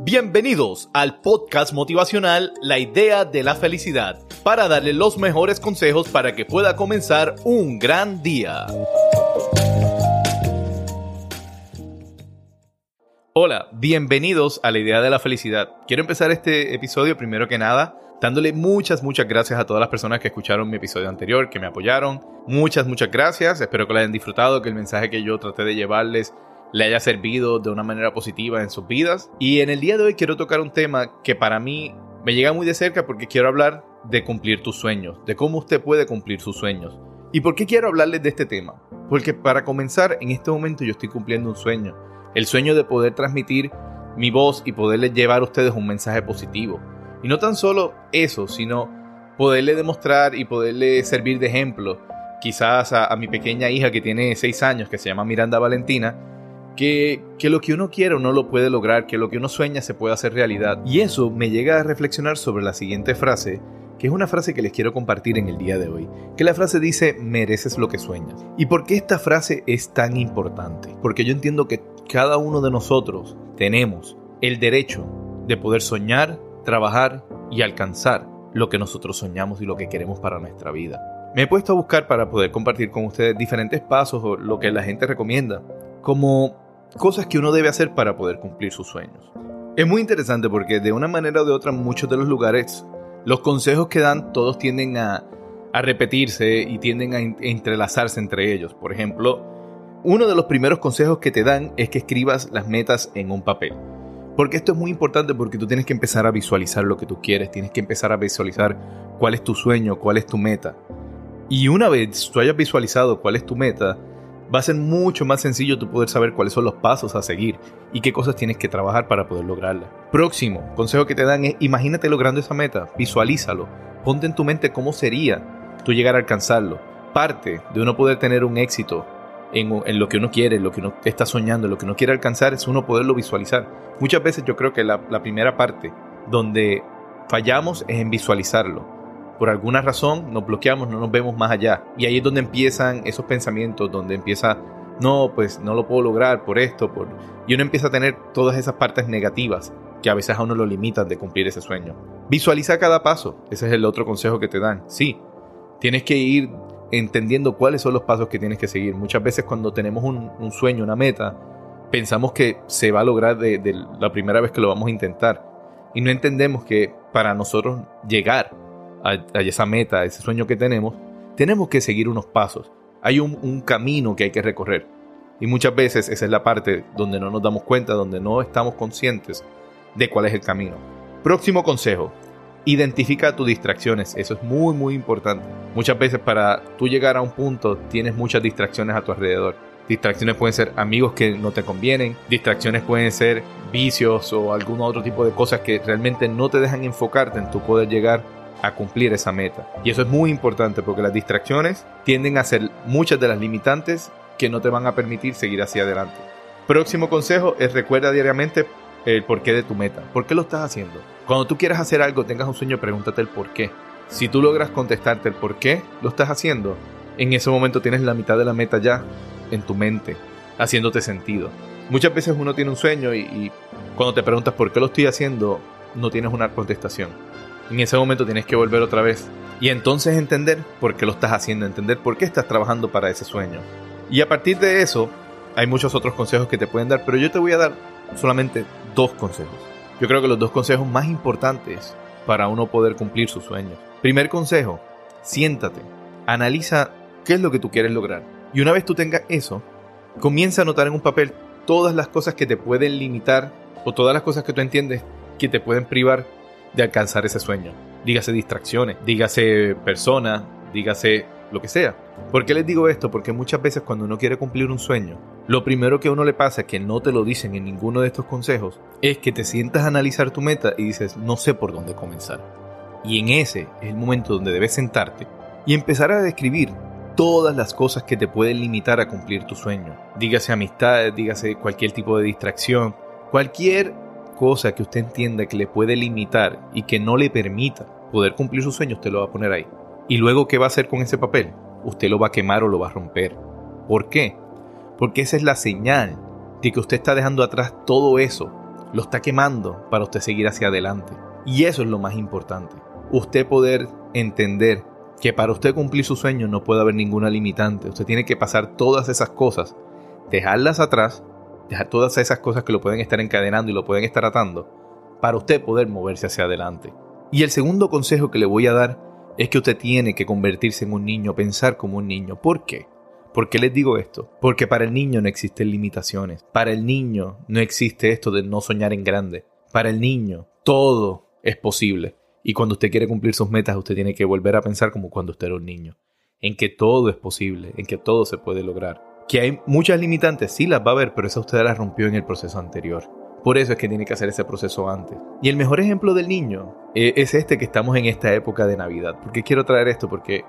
Bienvenidos al podcast motivacional La idea de la felicidad, para darle los mejores consejos para que pueda comenzar un gran día. Hola, bienvenidos a la idea de la felicidad. Quiero empezar este episodio primero que nada dándole muchas, muchas gracias a todas las personas que escucharon mi episodio anterior, que me apoyaron. Muchas, muchas gracias. Espero que lo hayan disfrutado, que el mensaje que yo traté de llevarles le haya servido de una manera positiva en sus vidas. Y en el día de hoy quiero tocar un tema que para mí me llega muy de cerca porque quiero hablar de cumplir tus sueños, de cómo usted puede cumplir sus sueños. ¿Y por qué quiero hablarles de este tema? Porque para comenzar, en este momento yo estoy cumpliendo un sueño. El sueño de poder transmitir mi voz y poderles llevar a ustedes un mensaje positivo. Y no tan solo eso, sino poderle demostrar y poderle servir de ejemplo, quizás a, a mi pequeña hija que tiene 6 años, que se llama Miranda Valentina, que, lo que uno quiere uno lo puede lograr, que lo que uno sueña se puede hacer realidad. Y eso me llega a reflexionar sobre la siguiente frase, que es una frase que les quiero compartir en el día de hoy. Que la frase dice, mereces lo que sueñas. ¿Y por qué esta frase es tan importante? Porque yo entiendo que cada uno de nosotros tenemos el derecho de poder soñar, trabajar y alcanzar lo que nosotros soñamos y lo que queremos para nuestra vida. Me he puesto a buscar para poder compartir con ustedes diferentes pasos o lo que la gente recomienda como cosas que uno debe hacer para poder cumplir sus sueños. Es muy interesante porque de una manera o de otra muchos de los lugares los consejos que dan todos tienden a, a repetirse y tienden a, entrelazarse entre ellos. Por ejemplo, uno de los primeros consejos que te dan es que escribas las metas en un papel. Porque esto es muy importante porque tú tienes que empezar a visualizar lo que tú quieres, tienes que empezar a visualizar cuál es tu sueño, cuál es tu meta. Y una vez tú hayas visualizado cuál es tu meta, va a ser mucho más sencillo tú poder saber cuáles son los pasos a seguir y qué cosas tienes que trabajar para poder lograrla. Próximo consejo que te dan es imagínate logrando esa meta, visualízalo, ponte en tu mente cómo sería tú llegar a alcanzarlo. Parte de uno poder tener un éxito en, lo que uno quiere, lo que uno está soñando, lo que uno quiere alcanzar, es uno poderlo visualizar. Muchas veces yo creo que la primera parte donde fallamos es en visualizarlo por alguna razón nos bloqueamos, no nos vemos más allá. Y ahí es donde empiezan esos pensamientos, donde empieza, no, pues no lo puedo lograr por esto, por... Y uno empieza a tener todas esas partes negativas que a veces a uno lo limitan de cumplir ese sueño. Visualiza cada paso, ese es el otro consejo que te dan. Sí, tienes que ir entendiendo cuáles son los pasos que tienes que seguir. Muchas veces cuando tenemos un, sueño, una meta, pensamos que se va a lograr de, de la primera vez que lo vamos a intentar. Y no entendemos que para nosotros llegar a, a esa meta, ese sueño que tenemos, tenemos que seguir unos pasos. Hay un, un, camino que hay que recorrer. Y muchas veces esa es la parte donde no nos damos cuenta, donde no estamos conscientes de cuál es el camino. Próximo consejo. Identifica tus distracciones. Eso es muy, muy importante. Muchas veces para tú llegar a un punto tienes muchas distracciones a tu alrededor. Distracciones pueden ser amigos que no te convienen. Distracciones pueden ser vicios o algún otro tipo de cosas que realmente no te dejan enfocarte en tu poder llegar a cumplir esa meta. Y eso es muy importante porque las distracciones tienden a ser muchas de las limitantes que no te van a permitir seguir hacia adelante. Próximo consejo es recuerda diariamente el porqué de tu meta. ¿Por qué lo estás haciendo? Cuando tú quieras hacer algo, tengas un sueño, pregúntate el por qué. Si tú logras contestarte el por qué lo estás haciendo, en ese momento tienes la mitad de la meta ya en tu mente, haciéndote sentido. Muchas veces uno tiene un sueño y, y cuando te preguntas por qué lo estoy haciendo, no tienes una contestación. En ese momento tienes que volver otra vez y entonces entender por qué lo estás haciendo, entender por qué estás trabajando para ese sueño. Y a partir de eso, hay muchos otros consejos que te pueden dar, pero yo te voy a dar solamente dos consejos. Yo creo que los dos consejos más importantes para uno poder cumplir sus sueños. Primer consejo, siéntate, analiza qué es lo que tú quieres lograr. Y una vez tú tengas eso, comienza a anotar en un papel todas las cosas que te pueden limitar o todas las cosas que tú entiendes que te pueden privar de alcanzar ese sueño. Dígase distracciones, dígase personas, dígase lo que sea. ¿Por qué les digo esto? Porque muchas veces cuando uno quiere cumplir un sueño, lo primero que a uno le pasa, que no te lo dicen en ninguno de estos consejos, es que te sientas a analizar tu meta y dices, no sé por dónde comenzar. Y en ese es el momento donde debes sentarte y empezar a describir todas las cosas que te pueden limitar a cumplir tu sueño. Dígase amistades, dígase cualquier tipo de distracción, cualquier cosa que usted entienda que le puede limitar y que no le permita poder cumplir sus sueños, usted lo va a poner ahí. Y luego, ¿qué va a hacer con ese papel? Usted lo va a quemar o lo va a romper. ¿Por qué? Porque esa es la señal de que usted está dejando atrás todo eso. Lo está quemando para usted seguir hacia adelante. Y eso es lo más importante. Usted poder entender que para usted cumplir su sueño no puede haber ninguna limitante. Usted tiene que pasar todas esas cosas, dejarlas atrás, todas esas cosas que lo pueden estar encadenando y lo pueden estar atando, para usted poder moverse hacia adelante. Y el segundo consejo que le voy a dar es que usted tiene que convertirse en un niño, pensar como un niño. ¿Por qué? ¿Por qué les digo esto? Porque para el niño no existen limitaciones. Para el niño no existe esto de no soñar en grande. Para el niño todo es posible. Y cuando usted quiere cumplir sus metas, usted tiene que volver a pensar como cuando usted era un niño. En que todo es posible, en que todo se puede lograr. Que hay muchas limitantes, sí las va a haber, pero esa usted las rompió en el proceso anterior. Por eso es que tiene que hacer ese proceso antes. Y el mejor ejemplo del niño eh, es este que estamos en esta época de Navidad. ¿Por qué quiero traer esto? Porque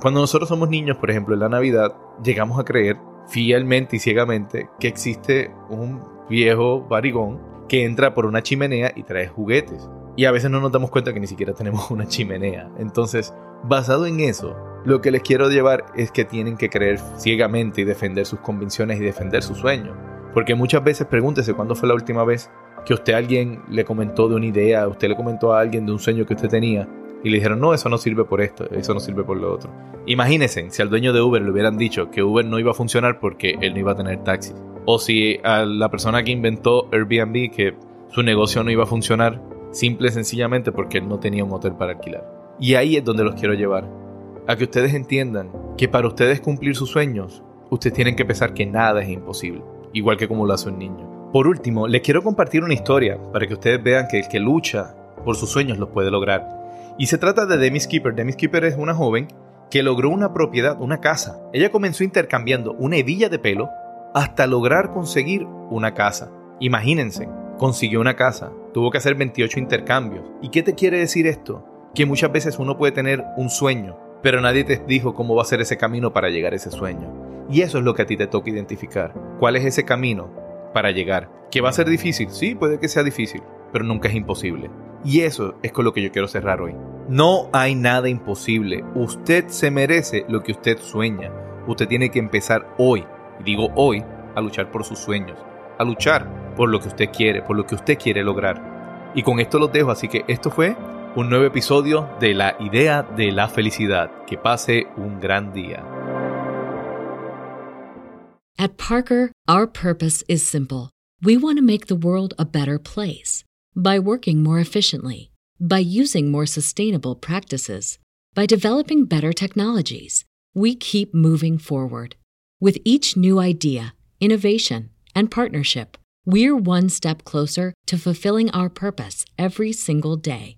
cuando nosotros somos niños, por ejemplo, en la Navidad, llegamos a creer fielmente y ciegamente que existe un viejo barigón que entra por una chimenea y trae juguetes y a veces no nos damos cuenta que ni siquiera tenemos una chimenea. Entonces, basado en eso, lo que les quiero llevar es que tienen que creer ciegamente y defender sus convicciones y defender sus sueños. Porque muchas veces pregúntese cuándo fue la última vez que usted a alguien le comentó de una idea, usted le comentó a alguien de un sueño que usted tenía y le dijeron, no, eso no sirve por esto, eso no sirve por lo otro. Imagínense si al dueño de Uber le hubieran dicho que Uber no iba a funcionar porque él no iba a tener taxis. O si a la persona que inventó Airbnb que su negocio no iba a funcionar simple y sencillamente porque él no tenía un hotel para alquilar. Y ahí es donde los quiero llevar, a que ustedes entiendan que para ustedes cumplir sus sueños, ustedes tienen que pensar que nada es imposible, igual que como lo hace un niño. Por último, les quiero compartir una historia para que ustedes vean que el que lucha por sus sueños los puede lograr. Y se trata de Demi Skipper. Demi Skipper es una joven que logró una propiedad, una casa. Ella comenzó intercambiando una hebilla de pelo hasta lograr conseguir una casa. Imagínense, consiguió una casa, tuvo que hacer 28 intercambios. ¿Y qué te quiere decir esto? Que muchas veces uno puede tener un sueño, pero nadie te dijo cómo va a ser ese camino para llegar a ese sueño. Y eso es lo que a ti te toca identificar. ¿Cuál es ese camino para llegar? ¿Que va a ser difícil? Sí, puede que sea difícil, pero nunca es imposible. Y eso es con lo que yo quiero cerrar hoy. No hay nada imposible. Usted se merece lo que usted sueña. Usted tiene que empezar hoy, y digo hoy, a luchar por sus sueños a luchar por lo que usted quiere, por lo que usted quiere lograr. Y con esto los dejo, así que esto fue un nuevo episodio de La Idea de la Felicidad. Que pase un gran día. At Parker, our purpose is simple. We want to make the world a better place by working more efficiently, by using more sustainable practices, by developing better technologies. We keep moving forward. With each new idea, innovation, and partnership, we're one step closer to fulfilling our purpose every single day.